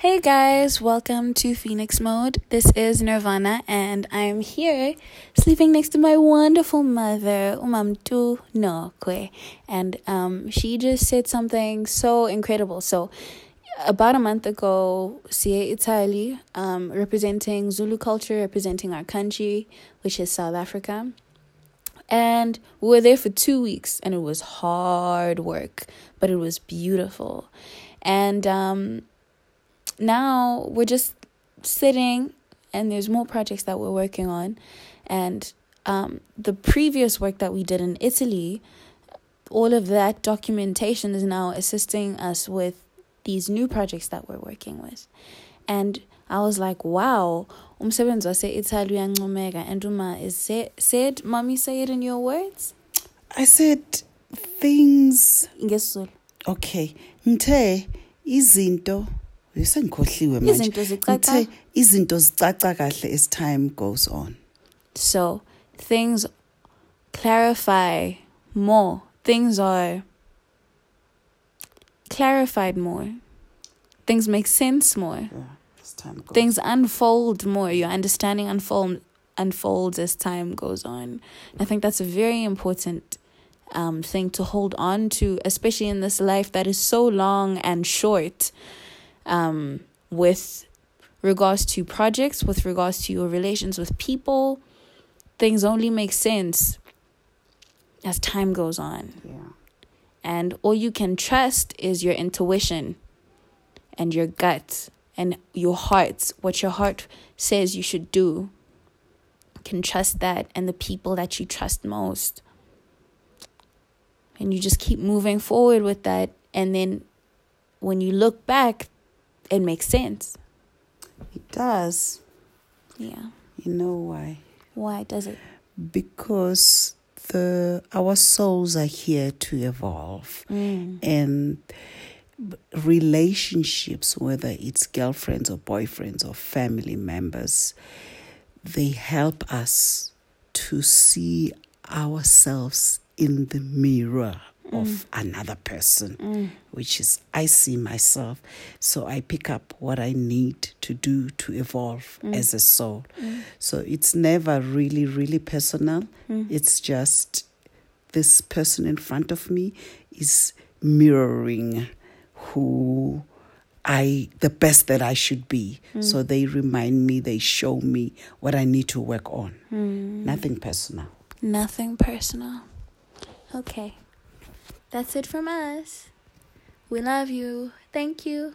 Hey guys, welcome to Phoenix Mode. This is Nirvana, and I'm here sleeping next to my wonderful mother, Umamtu Nokwe. And um, she just said something so incredible. So, about a month ago, Sie Italy, um, representing Zulu culture, representing our country, which is South Africa. And we were there for two weeks, and it was hard work, but it was beautiful. And um, now we're just sitting and there's more projects that we're working on. And um, the previous work that we did in italy all of that documentation is now assisting us with these new projects that we're working with. And i was like wow umsebenzi wase-italy uyancomeka. And uma is say, said mommy say it in your words. I said things ngesizulu okay ngithe izinto sengikhohliwe manje Izinto zicaca? izinto zicaca kahle as time goes on So things clarify more. Things are clarified more. Things make sense more. yeah, as time goes Things unfold more. Your understanding unfold unfolds as time goes on. I think that's a very important um, thing to hold on to, especially in this life that is so long and short. Um, with regards to projects, with regards to your relations with people, things only make sense as time goes on. yeah And all you can trust is your intuition and your gut and your heart, what your heart says you should do. You can trust that and the people that you trust most. And you just keep moving forward with that. And then when you look back, it makes sense. it does Yeah. you know why Why does it? because the our souls are here to evolve Mm. and relationships whether it's girlfriends or boyfriends or family members they help us to see ourselves in the mirror of mm. another person mm. which is i see myself so i pick up what i need to do to evolve mm. as a soul so it's never really really personal it's just this person in front of me is mirroring who I the best that I should be. So they remind me, they show me what I need to work on. Nothing personal. Nothing personal. Okay. That's it from us. We love you. Thank you.